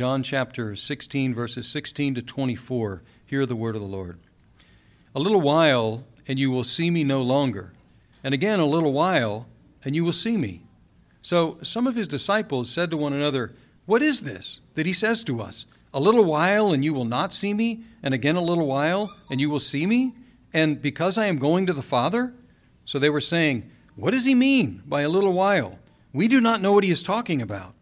John chapter 16, verses 16 to 24. Hear the word of the Lord. A little while, and you will see me no longer. And again, a little while, and you will see me. So some of his disciples said to one another, What is this that he says to us? A little while, and you will not see me, and again a little while, and you will see me? And because I am going to the Father? So they were saying, What does he mean by a little while? We do not know what he is talking about.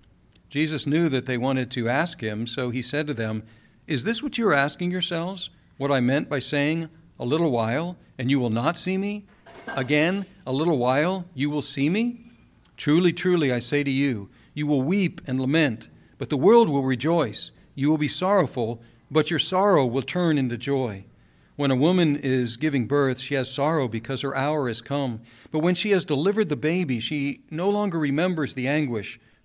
Jesus knew that they wanted to ask him, so he said to them, Is this what you are asking yourselves? What I meant by saying, A little while, and you will not see me? Again, a little while, you will see me? Truly, truly, I say to you, you will weep and lament, but the world will rejoice. You will be sorrowful, but your sorrow will turn into joy. When a woman is giving birth, she has sorrow because her hour has come. But when she has delivered the baby, she no longer remembers the anguish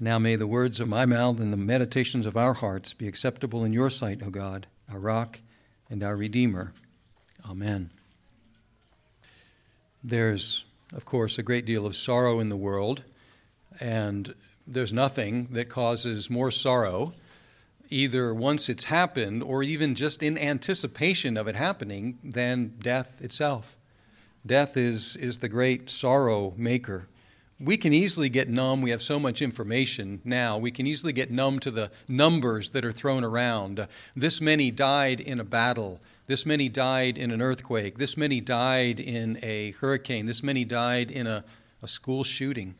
Now may the words of my mouth and the meditations of our hearts be acceptable in your sight, O God, our rock and our Redeemer. Amen. There's, of course, a great deal of sorrow in the world, and there's nothing that causes more sorrow, either once it's happened or even just in anticipation of it happening, than death itself. Death is, is the great sorrow maker. We can easily get numb. We have so much information now. We can easily get numb to the numbers that are thrown around. This many died in a battle. This many died in an earthquake. This many died in a hurricane. This many died in a, a school shooting.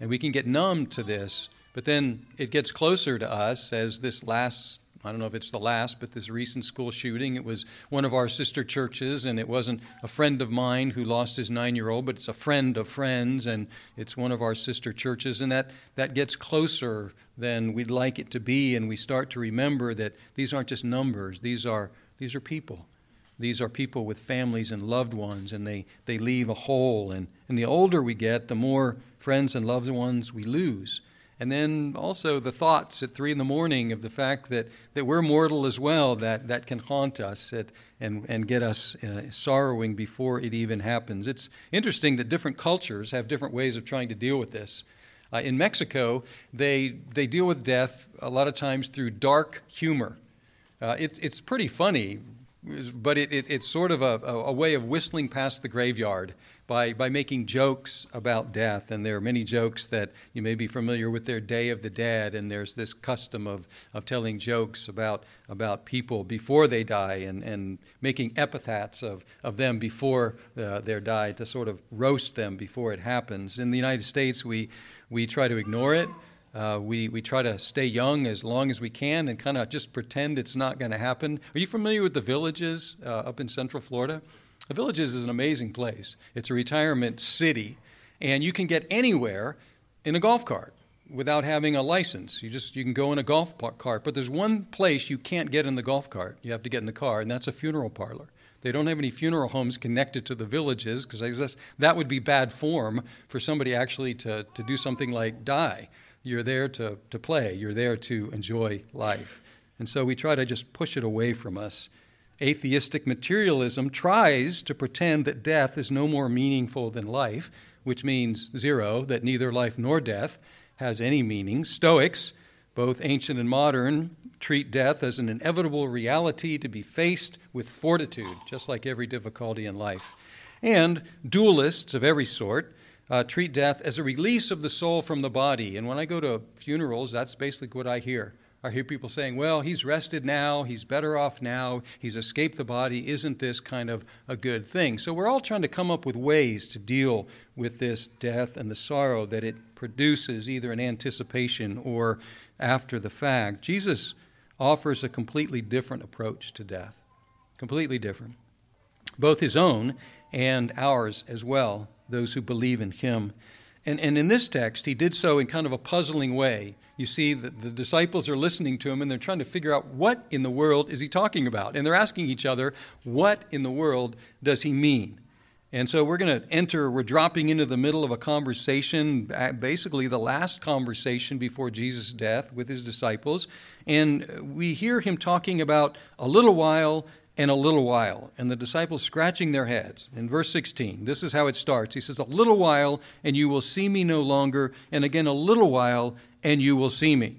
And we can get numb to this, but then it gets closer to us as this last I don't know if it's the last, but this recent school shooting, it was one of our sister churches, and it wasn't a friend of mine who lost his nine year old, but it's a friend of friends, and it's one of our sister churches. And that, that gets closer than we'd like it to be, and we start to remember that these aren't just numbers, these are, these are people. These are people with families and loved ones, and they, they leave a hole. And, and the older we get, the more friends and loved ones we lose. And then also the thoughts at three in the morning of the fact that, that we're mortal as well, that, that can haunt us at, and, and get us uh, sorrowing before it even happens. It's interesting that different cultures have different ways of trying to deal with this. Uh, in Mexico, they, they deal with death a lot of times through dark humor. Uh, it's, it's pretty funny, but it, it, it's sort of a, a way of whistling past the graveyard by, by making jokes about death. And there are many jokes that you may be familiar with their Day of the Dead, and there's this custom of, of telling jokes about, about people before they die and, and making epithets of, of them before uh, they're died to sort of roast them before it happens. In the United States, we, we try to ignore it. Uh, we, we try to stay young as long as we can and kind of just pretend it's not going to happen. Are you familiar with the villages uh, up in Central Florida? The Villages is an amazing place. It's a retirement city, and you can get anywhere in a golf cart without having a license. You just you can go in a golf cart, but there's one place you can't get in the golf cart. You have to get in the car, and that's a funeral parlor. They don't have any funeral homes connected to the villages because I guess that would be bad form for somebody actually to, to do something like die. You're there to, to play, you're there to enjoy life. And so we try to just push it away from us Atheistic materialism tries to pretend that death is no more meaningful than life, which means zero, that neither life nor death has any meaning. Stoics, both ancient and modern, treat death as an inevitable reality to be faced with fortitude, just like every difficulty in life. And dualists of every sort uh, treat death as a release of the soul from the body. And when I go to funerals, that's basically what I hear. I hear people saying, well, he's rested now, he's better off now, he's escaped the body. Isn't this kind of a good thing? So we're all trying to come up with ways to deal with this death and the sorrow that it produces, either in anticipation or after the fact. Jesus offers a completely different approach to death, completely different. Both his own and ours as well, those who believe in him. And, and in this text, he did so in kind of a puzzling way. You see, the, the disciples are listening to him and they're trying to figure out what in the world is he talking about. And they're asking each other, what in the world does he mean? And so we're going to enter, we're dropping into the middle of a conversation, basically the last conversation before Jesus' death with his disciples. And we hear him talking about a little while and a little while, and the disciples scratching their heads. In verse 16, this is how it starts. He says, A little while, and you will see me no longer, and again a little while, and you will see me.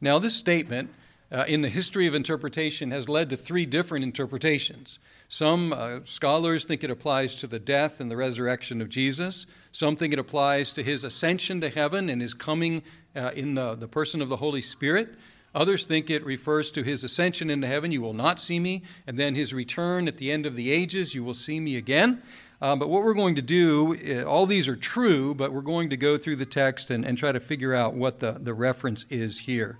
Now, this statement uh, in the history of interpretation has led to three different interpretations. Some uh, scholars think it applies to the death and the resurrection of Jesus. Some think it applies to his ascension to heaven and his coming uh, in the, the person of the Holy Spirit. Others think it refers to his ascension into heaven, you will not see me, and then his return at the end of the ages, you will see me again. Uh, but what we're going to do, uh, all these are true, but we're going to go through the text and, and try to figure out what the, the reference is here.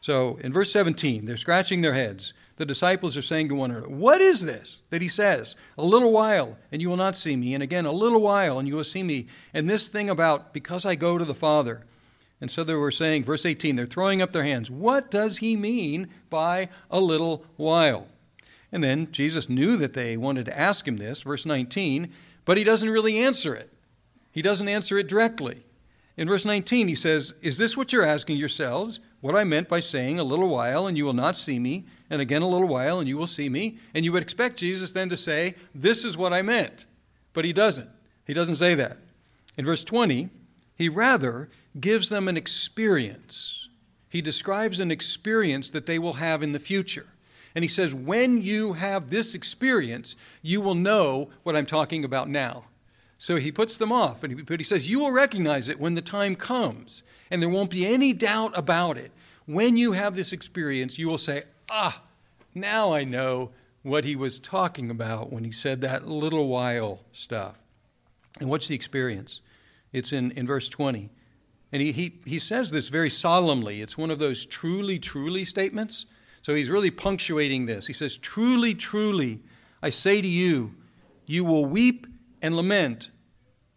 So in verse 17, they're scratching their heads the disciples are saying to one another, What is this that he says? A little while, and you will not see me. And again, a little while, and you will see me. And this thing about, because I go to the Father. And so they were saying, verse 18, they're throwing up their hands. What does he mean by a little while? And then Jesus knew that they wanted to ask him this, verse 19, but he doesn't really answer it. He doesn't answer it directly. In verse 19, he says, Is this what you're asking yourselves? What I meant by saying, A little while, and you will not see me, and again a little while, and you will see me. And you would expect Jesus then to say, This is what I meant. But he doesn't. He doesn't say that. In verse 20, he rather gives them an experience. He describes an experience that they will have in the future. And he says, When you have this experience, you will know what I'm talking about now. So he puts them off, he, but he says, You will recognize it when the time comes, and there won't be any doubt about it. When you have this experience, you will say, ah, now I know what he was talking about when he said that little while stuff. And what's the experience? It's in, in verse 20. And he, he, he says this very solemnly. It's one of those truly, truly statements. So he's really punctuating this. He says, Truly, truly, I say to you, you will weep and lament,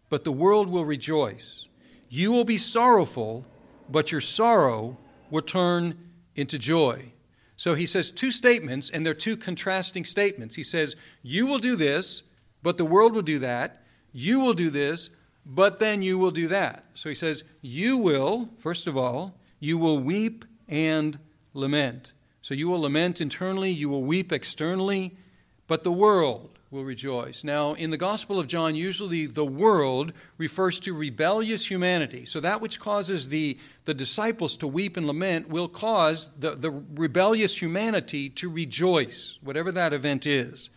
but the world will rejoice. You will be sorrowful, but your sorrow will turn into joy. So he says two statements, and they're two contrasting statements. He says, You will do this, but the world will do that. You will do this, but then you will do that. So he says, You will, first of all, you will weep and lament. So you will lament internally, you will weep externally, but the world will rejoice. Now, in the Gospel of John, usually the world refers to rebellious humanity. So that which causes the, the disciples to weep and lament will cause the, the rebellious humanity to rejoice, whatever that event is.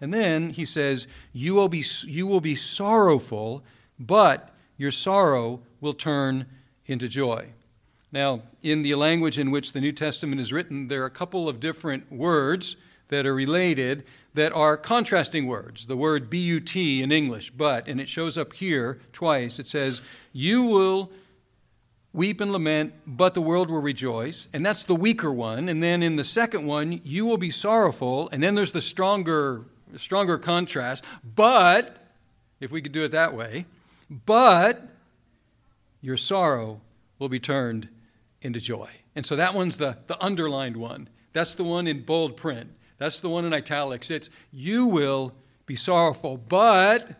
And then he says, you will, be, you will be sorrowful, but your sorrow will turn into joy. Now, in the language in which the New Testament is written, there are a couple of different words that are related that are contrasting words. The word but in English, but, and it shows up here twice. It says, You will weep and lament, but the world will rejoice. And that's the weaker one. And then in the second one, you will be sorrowful. And then there's the stronger, stronger contrast. But, if we could do it that way, but your sorrow will be turned into joy. And so that one's the, the underlined one. That's the one in bold print. That's the one in italics. It's you will be sorrowful, but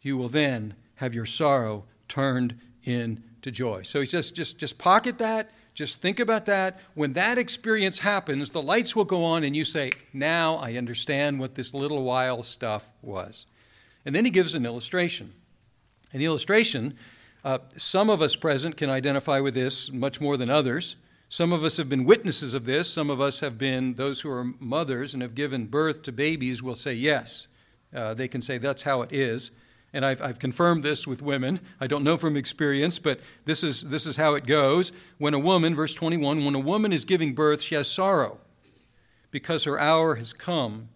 you will then have your sorrow turned into joy. So he says, just, just pocket that. Just think about that. When that experience happens, the lights will go on, and you say, Now I understand what this little while stuff was. And then he gives an illustration. An illustration, uh, some of us present can identify with this much more than others. Some of us have been witnesses of this. Some of us have been those who are mothers and have given birth to babies will say yes. Uh, they can say that's how it is. And I've, I've confirmed this with women. I don't know from experience, but this is, this is how it goes. When a woman, verse 21, when a woman is giving birth, she has sorrow because her hour has come.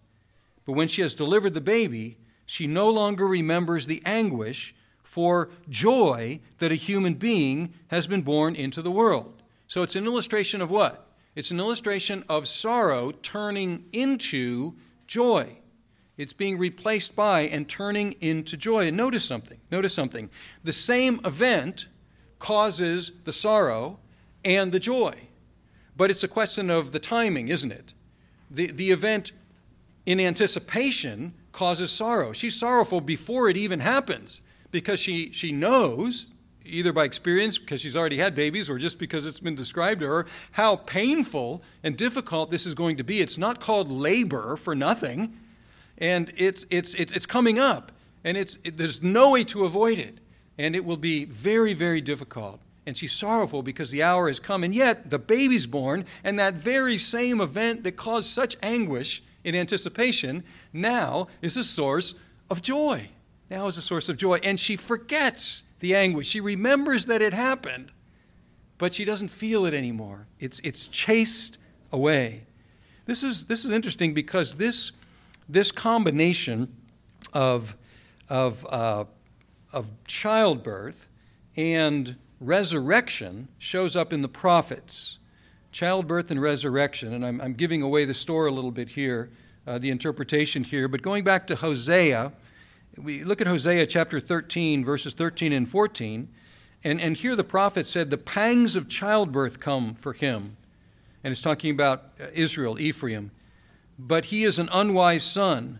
But when she has delivered the baby, she no longer remembers the anguish for joy that a human being has been born into the world. So it's an illustration of what? It's an illustration of sorrow turning into joy. It's being replaced by and turning into joy. And notice something. Notice something. The same event causes the sorrow and the joy. But it's a question of the timing, isn't it? The, the event in anticipation causes sorrow. She's sorrowful before it even happens because she, she knows, either by experience, because she's already had babies, or just because it's been described to her, how painful and difficult this is going to be. It's not called labor for nothing and it's, it's, it's, coming up, and it's, it, there's no way to avoid it. And it will be very, very difficult. And she's sorrowful because the hour has come, and yet the baby's born, and that very same event that caused such anguish in anticipation now is a source of joy. Now is a source of joy. And she forgets the anguish. She remembers that it happened, but she doesn't feel it anymore. It's, it's chased away. This is, this is interesting because this this combination of, of, uh, of childbirth and resurrection shows up in the prophets. Childbirth and resurrection, and I'm, I'm giving away the story a little bit here, uh, the interpretation here, but going back to Hosea, we look at Hosea chapter 13, verses 13 and 14, and, and here the prophet said, The pangs of childbirth come for him. And it's talking about uh, Israel, Ephraim but he is an unwise son.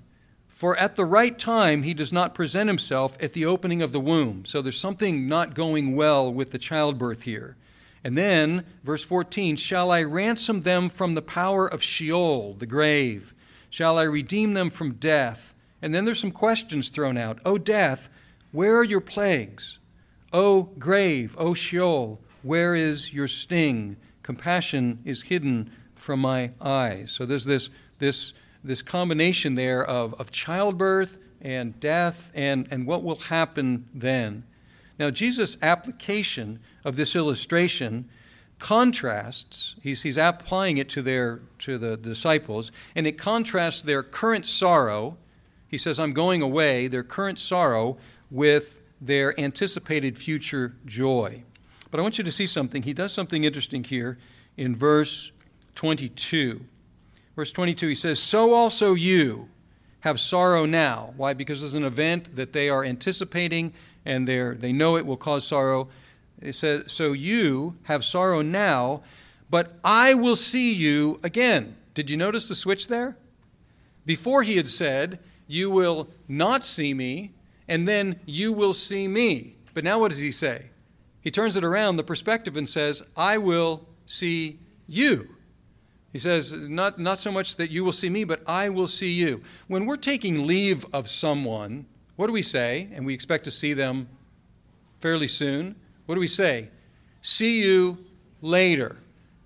For at the right time he does not present himself at the opening of the womb. So there's something not going well with the childbirth here. And then, verse 14, shall I ransom them from the power of Sheol, the grave? Shall I redeem them from death? And then there's some questions thrown out. O death, where are your plagues? O grave, oh, O Sheol, where is your sting? Compassion is hidden from my eyes. So there's this this, this combination there of, of childbirth and death and, and what will happen then. Now, Jesus' application of this illustration contrasts, he's, he's applying it to, their, to the disciples, and it contrasts their current sorrow. He says, I'm going away, their current sorrow, with their anticipated future joy. But I want you to see something. He does something interesting here in verse 22. Verse 22, he says, So also you have sorrow now. Why? Because there's an event that they are anticipating and they know it will cause sorrow. It says, So you have sorrow now, but I will see you again. Did you notice the switch there? Before he had said, You will not see me, and then you will see me. But now what does he say? He turns it around, the perspective, and says, I will see you. He says, not, not so much that you will see me, but I will see you. When we're taking leave of someone, what do we say? And we expect to see them fairly soon. What do we say? See you later.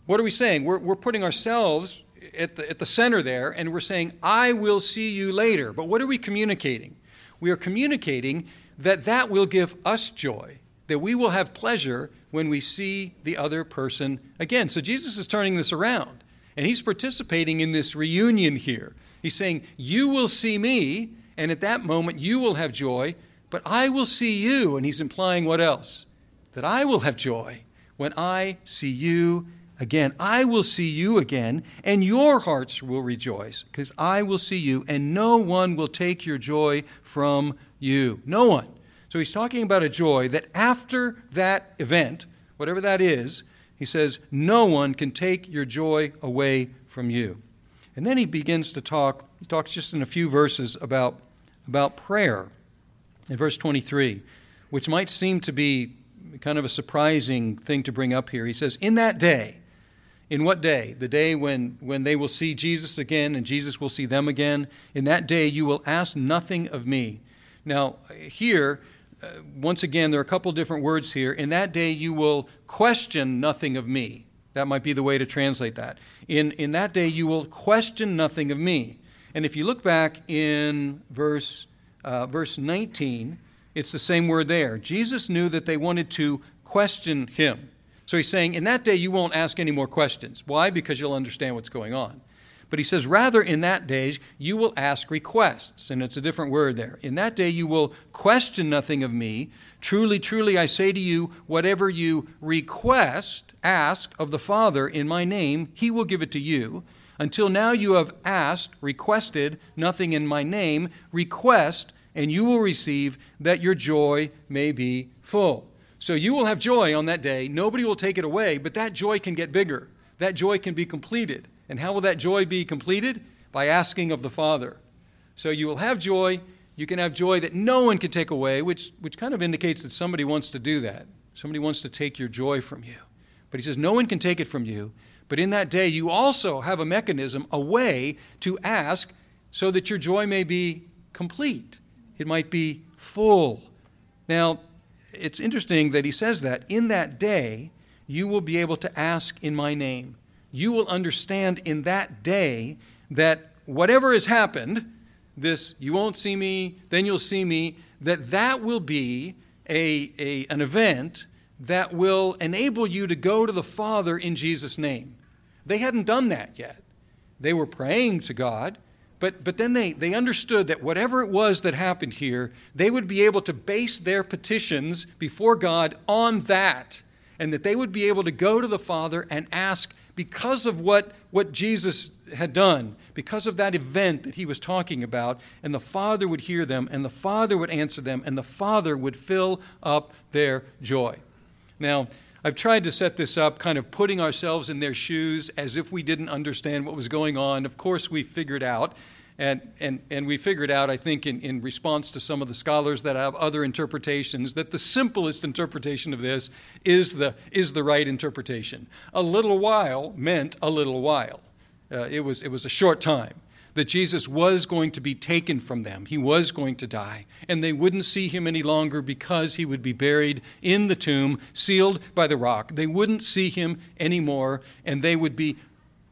What are we saying? We're, we're putting ourselves at the, at the center there, and we're saying, I will see you later. But what are we communicating? We are communicating that that will give us joy, that we will have pleasure when we see the other person again. So Jesus is turning this around. And he's participating in this reunion here. He's saying, You will see me, and at that moment you will have joy, but I will see you. And he's implying what else? That I will have joy when I see you again. I will see you again, and your hearts will rejoice, because I will see you, and no one will take your joy from you. No one. So he's talking about a joy that after that event, whatever that is, he says, No one can take your joy away from you. And then he begins to talk, he talks just in a few verses about, about prayer. In verse 23, which might seem to be kind of a surprising thing to bring up here, he says, In that day, in what day? The day when, when they will see Jesus again and Jesus will see them again. In that day, you will ask nothing of me. Now, here, uh, once again, there are a couple different words here. In that day, you will question nothing of me. That might be the way to translate that. In, in that day, you will question nothing of me. And if you look back in verse, uh, verse 19, it's the same word there. Jesus knew that they wanted to question him. So he's saying, In that day, you won't ask any more questions. Why? Because you'll understand what's going on. But he says, rather in that day you will ask requests. And it's a different word there. In that day you will question nothing of me. Truly, truly, I say to you, whatever you request, ask of the Father in my name, he will give it to you. Until now you have asked, requested nothing in my name. Request, and you will receive, that your joy may be full. So you will have joy on that day. Nobody will take it away, but that joy can get bigger. That joy can be completed. And how will that joy be completed? By asking of the Father. So you will have joy. You can have joy that no one can take away, which, which kind of indicates that somebody wants to do that. Somebody wants to take your joy from you. But he says, No one can take it from you. But in that day, you also have a mechanism, a way to ask so that your joy may be complete. It might be full. Now, it's interesting that he says that. In that day, you will be able to ask in my name. You will understand in that day that whatever has happened, this you won't see me, then you'll see me, that that will be a, a, an event that will enable you to go to the Father in Jesus' name. They hadn't done that yet. They were praying to God, but, but then they, they understood that whatever it was that happened here, they would be able to base their petitions before God on that, and that they would be able to go to the Father and ask because of what, what Jesus had done, because of that event that he was talking about, and the Father would hear them, and the Father would answer them, and the Father would fill up their joy. Now, I've tried to set this up kind of putting ourselves in their shoes as if we didn't understand what was going on. Of course, we figured out. And, and, and we figured out, I think, in, in response to some of the scholars that have other interpretations, that the simplest interpretation of this is the, is the right interpretation. A little while meant a little while, uh, it, was, it was a short time that Jesus was going to be taken from them. He was going to die. And they wouldn't see him any longer because he would be buried in the tomb, sealed by the rock. They wouldn't see him anymore, and they would be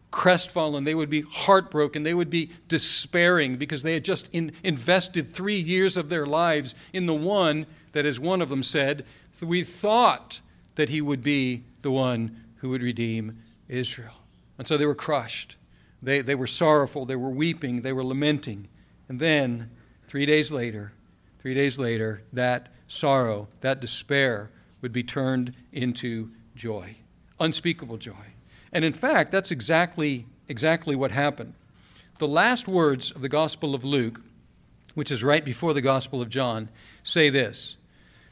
crestfallen. They would be heartbroken. They would be despairing because they had just in, invested three years of their lives in the one that, as one of them said, we thought that he would be the one who would redeem Israel. And so they were crushed. They, they were sorrowful, they were weeping, they were lamenting. And then, three days later, three days later, that sorrow, that despair would be turned into joy, unspeakable joy. And in fact, that's exactly, exactly what happened. The last words of the Gospel of Luke, which is right before the Gospel of John, say this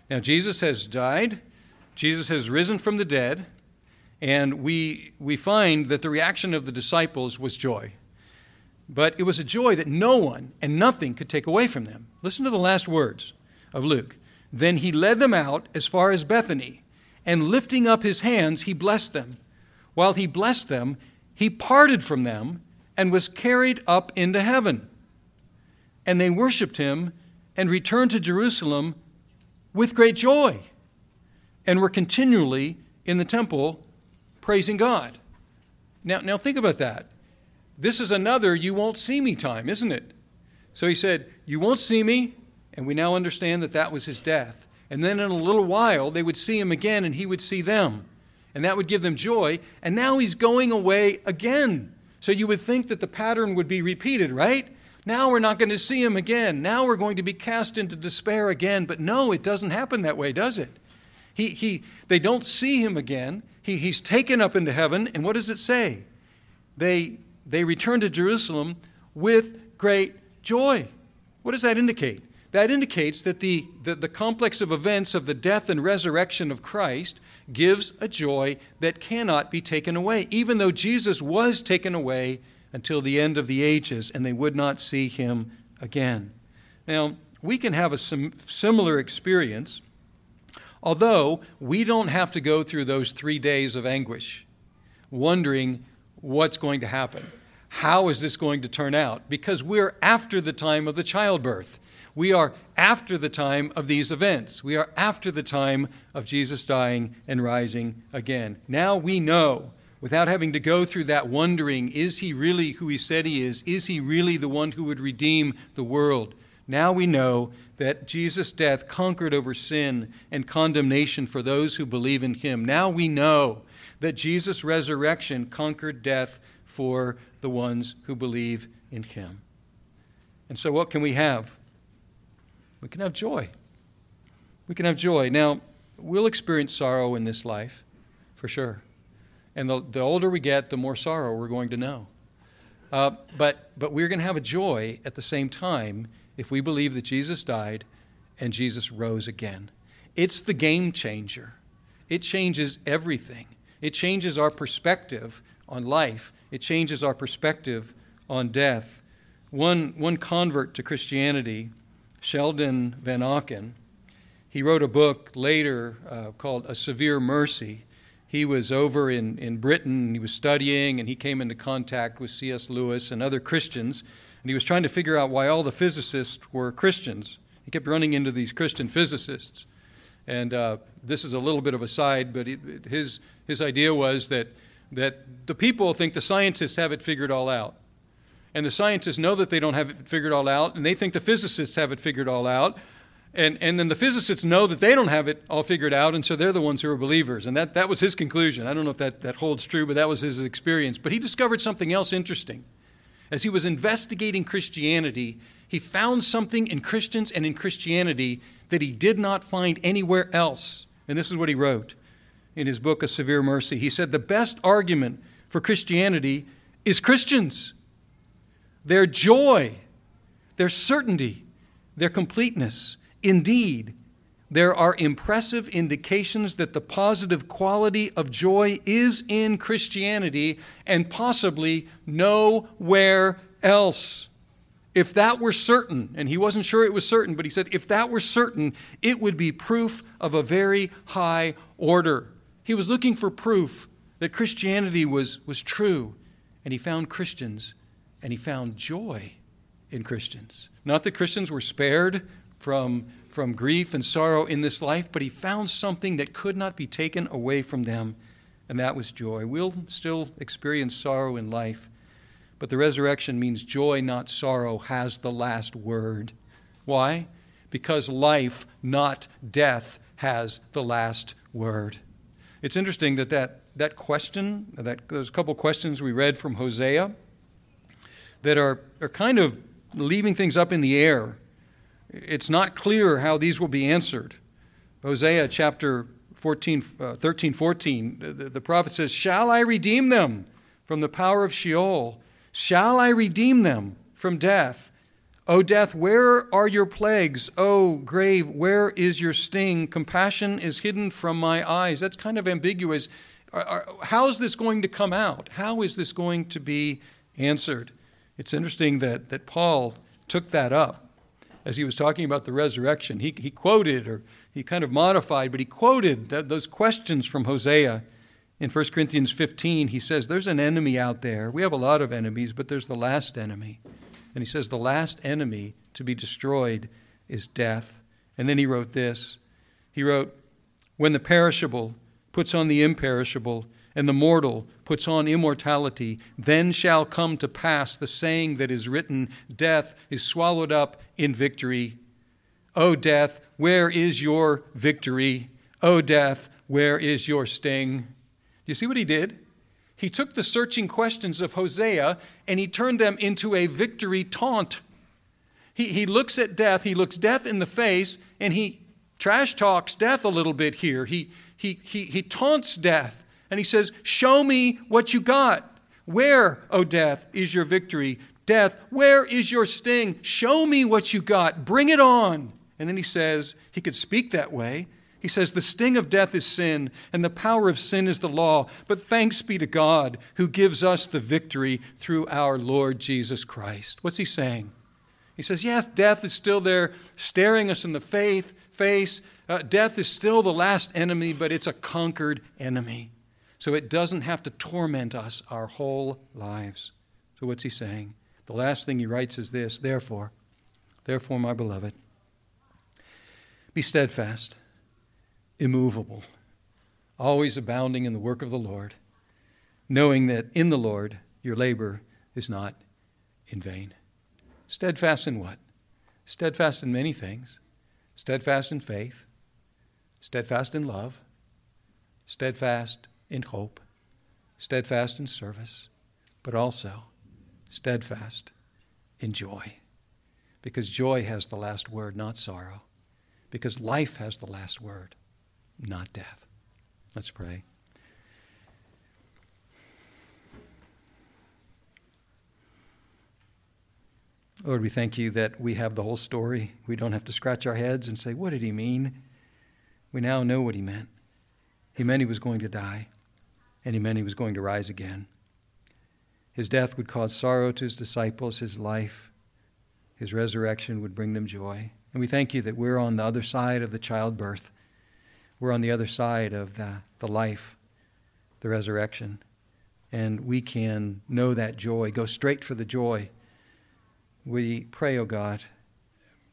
Now, Jesus has died, Jesus has risen from the dead, and we, we find that the reaction of the disciples was joy. But it was a joy that no one and nothing could take away from them. Listen to the last words of Luke. Then he led them out as far as Bethany, and lifting up his hands, he blessed them. While he blessed them, he parted from them and was carried up into heaven. And they worshiped him and returned to Jerusalem with great joy, and were continually in the temple praising God. Now, now think about that. This is another you won't see me time, isn't it? So he said, You won't see me, and we now understand that that was his death. And then in a little while, they would see him again, and he would see them. And that would give them joy. And now he's going away again. So you would think that the pattern would be repeated, right? Now we're not going to see him again. Now we're going to be cast into despair again. But no, it doesn't happen that way, does it? He, he, they don't see him again. He, he's taken up into heaven, and what does it say? They, they return to Jerusalem with great joy. What does that indicate? That indicates that the, the, the complex of events of the death and resurrection of Christ gives a joy that cannot be taken away, even though Jesus was taken away until the end of the ages and they would not see him again. Now, we can have a sim- similar experience Although we don't have to go through those three days of anguish, wondering what's going to happen. How is this going to turn out? Because we're after the time of the childbirth. We are after the time of these events. We are after the time of Jesus dying and rising again. Now we know, without having to go through that wondering, is he really who he said he is? Is he really the one who would redeem the world? Now we know that Jesus' death conquered over sin and condemnation for those who believe in him. Now we know that Jesus' resurrection conquered death for the ones who believe in him. And so, what can we have? We can have joy. We can have joy. Now, we'll experience sorrow in this life, for sure. And the, the older we get, the more sorrow we're going to know. Uh, but, but we're going to have a joy at the same time if we believe that Jesus died and Jesus rose again. It's the game changer. It changes everything. It changes our perspective on life, it changes our perspective on death. One, one convert to Christianity, Sheldon Vanauken, he wrote a book later uh, called A Severe Mercy. He was over in, in Britain, he was studying, and he came into contact with C.S. Lewis and other Christians, and he was trying to figure out why all the physicists were Christians. He kept running into these Christian physicists. And uh, this is a little bit of a side, but it, his, his idea was that, that the people think the scientists have it figured all out. And the scientists know that they don't have it figured all out, and they think the physicists have it figured all out. And, and then the physicists know that they don't have it all figured out, and so they're the ones who are believers. And that, that was his conclusion. I don't know if that, that holds true, but that was his experience. But he discovered something else interesting. As he was investigating Christianity, he found something in Christians and in Christianity that he did not find anywhere else. And this is what he wrote in his book, A Severe Mercy. He said, The best argument for Christianity is Christians. Their joy, their certainty, their completeness. Indeed, there are impressive indications that the positive quality of joy is in Christianity and possibly nowhere else. If that were certain, and he wasn't sure it was certain, but he said, if that were certain, it would be proof of a very high order. He was looking for proof that Christianity was, was true, and he found Christians, and he found joy in Christians. Not that Christians were spared from, from grief and sorrow in this life, but he found something that could not be taken away from them, and that was joy. We'll still experience sorrow in life but the resurrection means joy, not sorrow, has the last word. Why? Because life, not death, has the last word. It's interesting that that, that question, that, those couple questions we read from Hosea, that are, are kind of leaving things up in the air. It's not clear how these will be answered. Hosea chapter 14, uh, 13, 14, the, the prophet says, Shall I redeem them from the power of Sheol? Shall I redeem them from death? O death, where are your plagues? O grave, where is your sting? Compassion is hidden from my eyes. That's kind of ambiguous. How is this going to come out? How is this going to be answered? It's interesting that, that Paul took that up as he was talking about the resurrection. He, he quoted, or he kind of modified, but he quoted that, those questions from Hosea in 1 Corinthians 15, he says, There's an enemy out there. We have a lot of enemies, but there's the last enemy. And he says, The last enemy to be destroyed is death. And then he wrote this He wrote, When the perishable puts on the imperishable, and the mortal puts on immortality, then shall come to pass the saying that is written Death is swallowed up in victory. O death, where is your victory? O death, where is your sting? You see what he did? He took the searching questions of Hosea and he turned them into a victory taunt. He, he looks at death, he looks death in the face, and he trash talks death a little bit here. He, he, he, he taunts death and he says, Show me what you got. Where, O oh death, is your victory? Death, where is your sting? Show me what you got. Bring it on. And then he says, he could speak that way. He says, The sting of death is sin, and the power of sin is the law. But thanks be to God who gives us the victory through our Lord Jesus Christ. What's he saying? He says, Yes, death is still there, staring us in the faith, face. Uh, death is still the last enemy, but it's a conquered enemy. So it doesn't have to torment us our whole lives. So what's he saying? The last thing he writes is this Therefore, therefore, my beloved, be steadfast immovable, always abounding in the work of the Lord, knowing that in the Lord your labor is not in vain. Steadfast in what? Steadfast in many things. Steadfast in faith, steadfast in love, steadfast in hope, steadfast in service, but also steadfast in joy. Because joy has the last word, not sorrow. Because life has the last word, not death. Let's pray. Lord, we thank you that we have the whole story. We don't have to scratch our heads and say, What did he mean? We now know what he meant. He meant he was going to die, and he meant he was going to rise again. His death would cause sorrow to his disciples, his life, his resurrection would bring them joy. And we thank you that we're on the other side of the childbirth. We're on the other side of the, the life, the resurrection. And we can know that joy, go straight for the joy. We pray, O oh God,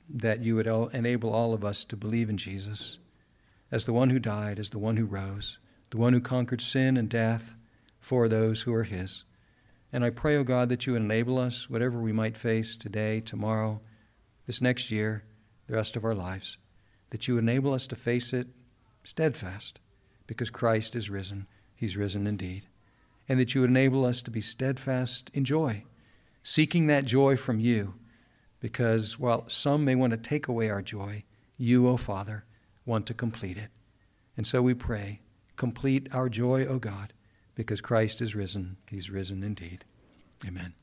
that you would enable all of us to believe in Jesus as the one who died, as the one who rose, the one who conquered sin and death for those who are his. And I pray, O oh God, that you enable us, whatever we might face today, tomorrow, this next year, the rest of our lives, that you enable us to face it steadfast, because Christ is risen. He's risen indeed. And that you would enable us to be steadfast in joy, seeking that joy from you, because while some may want to take away our joy, you, O oh Father, want to complete it. And so we pray, complete our joy, O God, because Christ is risen. He's risen indeed. Amen.